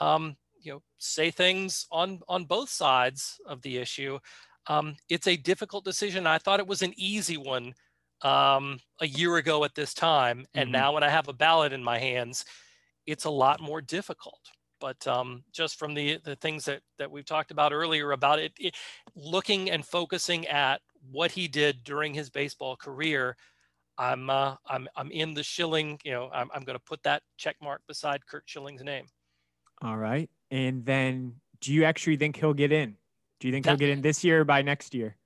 um, you know, say things on on both sides of the issue. Um, it's a difficult decision. I thought it was an easy one um, a year ago at this time, and Mhm. now when I have a ballot in my hands, it's a lot more difficult. But um, just from the the things that that we've talked about earlier about it, it, looking and focusing at what he did during his baseball career, I'm uh, I'm I'm in the Schilling. You know, I'm I'm going to put that check mark beside Curt Schilling's name. All right. And then do you actually think he'll get in? Do you think he'll get in this year or by next year?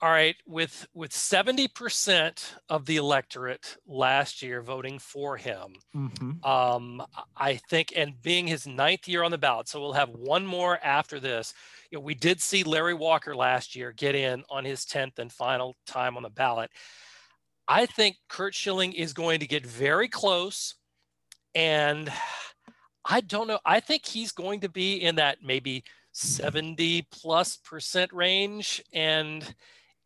All right, with with 70% of the electorate last year voting for him, Mm-hmm. um, I think, and being his ninth year on the ballot, so we'll have one more after this. You know, we did see Larry Walker last year get in on his 10th and final time on the ballot. I think Curt Schilling is going to get very close, and I don't know. I think he's going to be in that maybe 70 plus percent range, and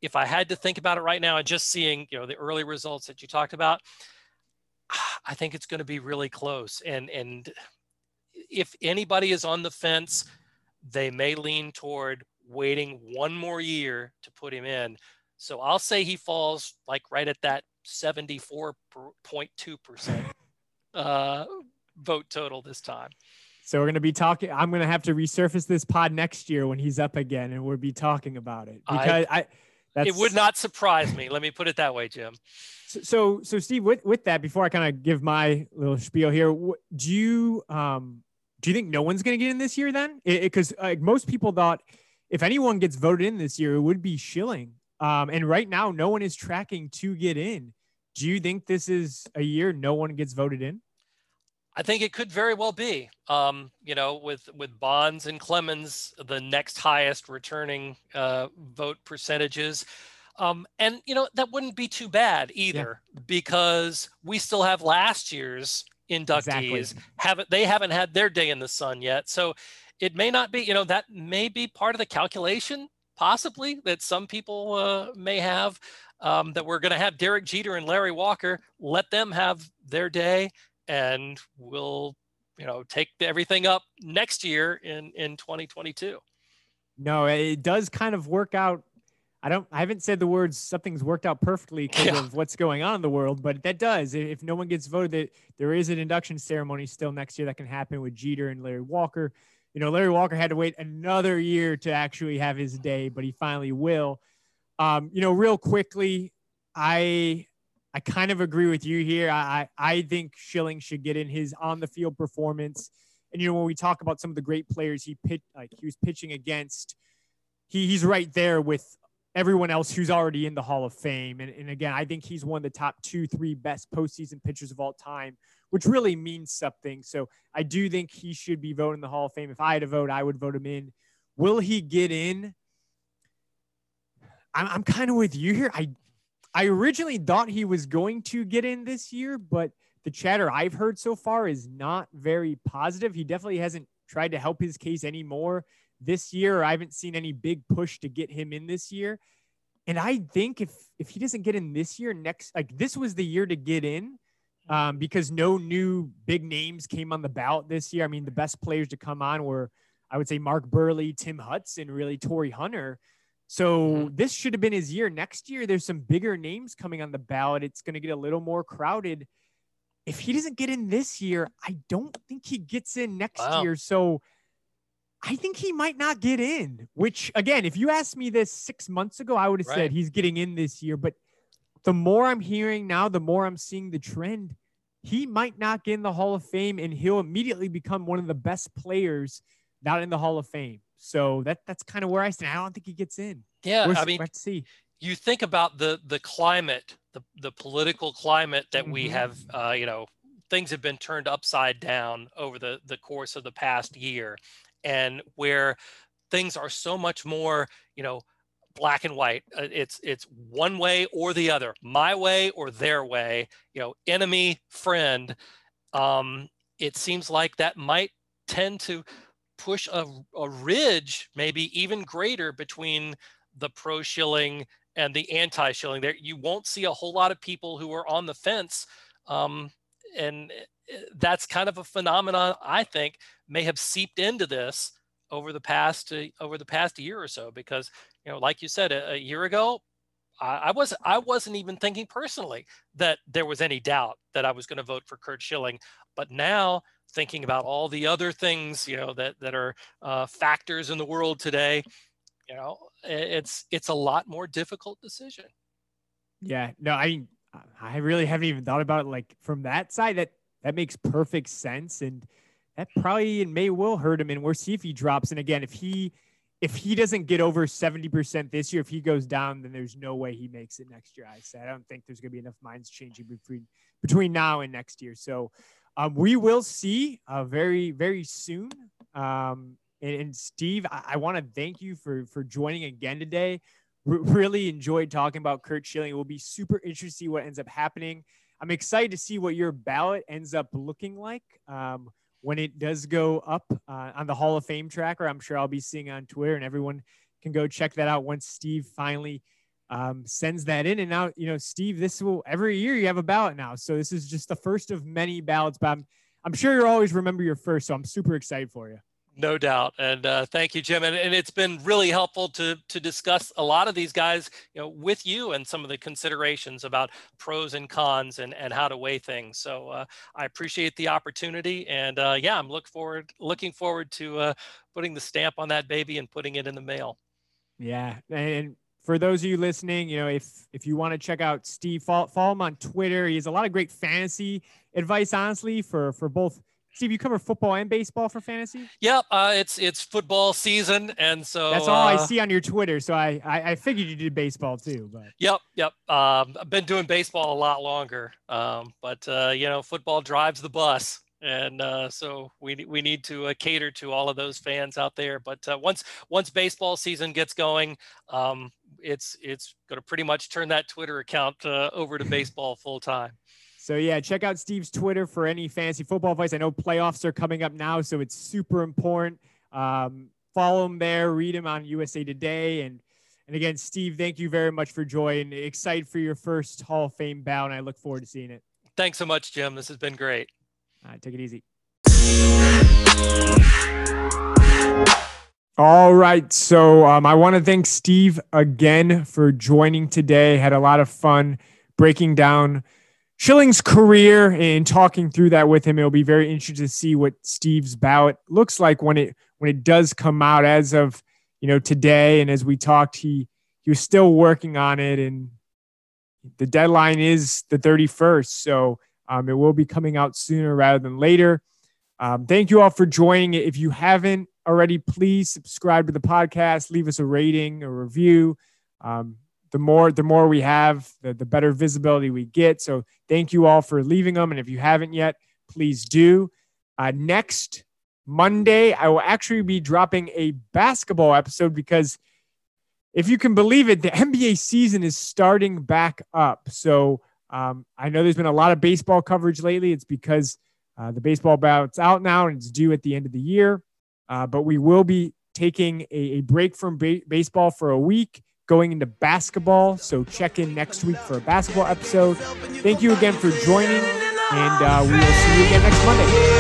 if I had to think about it right now and just seeing, you know, the early results that you talked about, I think it's going to be really close. And and if anybody is on the fence, they may lean toward waiting one more year to put him in. So I'll say he falls like right at that 74.2% uh, vote total this time. So we're gonna be talking. I'm gonna have to resurface this pod next year when he's up again, and we'll be talking about it I- because I. that's, it would not surprise me. Let me put it that way, Jim. So, so, so Steve, with, with that, before I kind of give my little spiel here, do you um do you think no one's going to get in this year then? Because like most people thought, if anyone gets voted in this year, it would be Schilling. Um, and right now, no one is tracking to get in. Do you think this is a year no one gets voted in? I think it could very well be. Um, you know, with with Bonds and Clemens, the next highest returning uh, vote percentages, um, and you know that wouldn't be too bad either because we still have last year's inductees. Exactly. Haven't they haven't had their day in the sun yet? So it may not be. You know, that may be part of the calculation, possibly that some people uh, may have. Um, that we're going to have Derek Jeter and Larry Walker. Let them have their day and we'll you know take everything up next year in in 2022 No, it does kind of work out. I don't. I haven't said the words "something's worked out perfectly" because Yeah. of what's going on in the world, but that does. If no one gets voted, that there is an induction ceremony still next year that can happen with Jeter and Larry Walker. You know, Larry Walker had to wait another year to actually have his day, but he finally will. Um, you know, real quickly, I I kind of agree with you here. I I think Schilling should get in his on the field performance. And you know, when we talk about some of the great players he pitched, like he was pitching against, he he's right there with everyone else who's already in the Hall of Fame. And, and again, I think he's one of the top two, three best postseason pitchers of all time, which really means something. So I do think he should be voted in the Hall of Fame. If I had to vote, I would vote him in. Will he get in? I'm, I'm kind of with you here. I I originally thought he was going to get in this year, but the chatter I've heard so far is not very positive. He definitely hasn't tried to help his case anymore this year. I haven't seen any big push to get him in this year. And I think if if he doesn't get in this year, next like this was the year to get in, um, because no new big names came on the ballot this year. I mean, the best players to come on were I would say Mark Buehrle, Tim Hudson, really Torii Hunter. So mm-hmm. this should have been his year. Next year, there's some bigger names coming on the ballot. It's going to get a little more crowded. If he doesn't get in this year, I don't think he gets in next Wow. year. So I think he might not get in, which again, if you asked me this six months ago, I would have Right. said he's getting in this year. But the more I'm hearing now, the more I'm seeing the trend. He might not get in the Hall of Fame and he'll immediately become one of the best players not in the Hall of Fame. So that that's kind of where I stand. I don't think he gets in. yeah We're- i mean let's see. you think about the the climate the the political climate that we Mhm. have uh, you know things have been turned upside down over the the course of the past year and where things are so much more you know black and white Uh, it's it's one way or the other my way or their way you know enemy friend um it seems like that might tend to push a, a ridge maybe even greater between the pro Schilling and the anti Schilling there you won't see a whole lot of people who are on the fence um, and uh, that's kind of a phenomenon i think may have seeped into this over the past uh, over the past year or so because you know like you said a, a year ago I, I was I wasn't even thinking personally that there was any doubt that I was going to vote for Curt Schilling, but now thinking about all the other things you know that that are uh, factors in the world today, you know, it's it's a lot more difficult decision. Yeah, no, I I really haven't even thought about it like from that side. That that makes perfect sense. And that probably and may will hurt him, and we'll see if he drops. And again, if he if he doesn't get over 70% this year, if he goes down, then there's no way he makes it next year. I say I don't think there's going to be enough minds changing between between now and next year. So um, we will see uh, very very soon. Um, and, and Steve, I, I want to thank you for for joining again today. R- really enjoyed talking about Curt Schilling. It will be super interesting what ends up happening. I'm excited to see what your ballot ends up looking like. Um, when it does go up uh, on the Hall of Fame tracker. I'm sure I'll be seeing on Twitter, and everyone can go check that out once Steve finally um, sends that in. And now, you know, Steve, this will every year you have a ballot now, so this is just the first of many ballots. But I'm, I'm sure you'll always remember your first, so I'm super excited for you. No doubt, and uh, thank you, Jim. And, and it's been really helpful to to discuss a lot of these guys, you know, with you and some of the considerations about pros and cons and and how to weigh things. So uh, I appreciate the opportunity, and uh, yeah, I'm look forward looking forward to uh, putting the stamp on that baby and putting it in the mail. Yeah, and for those of you listening, you know, if if you want to check out Steve, follow, follow him on Twitter. He has a lot of great fantasy advice, honestly, for for both Steve, you cover football and baseball for fantasy. Yep, uh, it's it's football season, and so that's all uh, I see on your Twitter. So I, I, I figured you did baseball too. But yep, yep. Um, I've been doing baseball a lot longer, um, but uh, you know, football drives the bus, and uh, so we we need to uh, cater to all of those fans out there. But uh, once once baseball season gets going, um, it's it's going to pretty much turn that Twitter account over to baseball full time. So yeah, check out Steve's Twitter for any fancy football advice. I know playoffs are coming up now, so it's super important. Um, follow him there, read him on USA Today, and and again, Steve, thank you very much for joining. Excited for your first Hall of Fame bow, and I look forward to seeing it. Thanks so much, Jim. This has been great. All right, take it easy. All right. So um, I want to thank Steve again for joining today. Had a lot of fun breaking down Schilling's career and talking through that with him, it'll be very interesting to see what Steve's ballot looks like when it when it does come out. As of you know today, and as we talked, he he was still working on it, and the deadline is the 31st, so um, it will be coming out sooner rather than later. Um, thank you all for joining. If you haven't already, please subscribe to the podcast, leave us a rating, a review. Um, the more the more we have, the, the better visibility we get. So thank you all for leaving them. And if you haven't yet, please do. Uh, next Monday, I will actually be dropping a basketball episode because if you can believe it, the NBA season is starting back up. So um, I know there's been a lot of baseball coverage lately. It's because uh, the baseball bout's out now and it's due at the end of the year. Uh, but we will be taking a, a break from ba- baseball for a week going into basketball. So check in next week for a basketball episode. Thank you again for joining, and uh, we will see you again next Monday.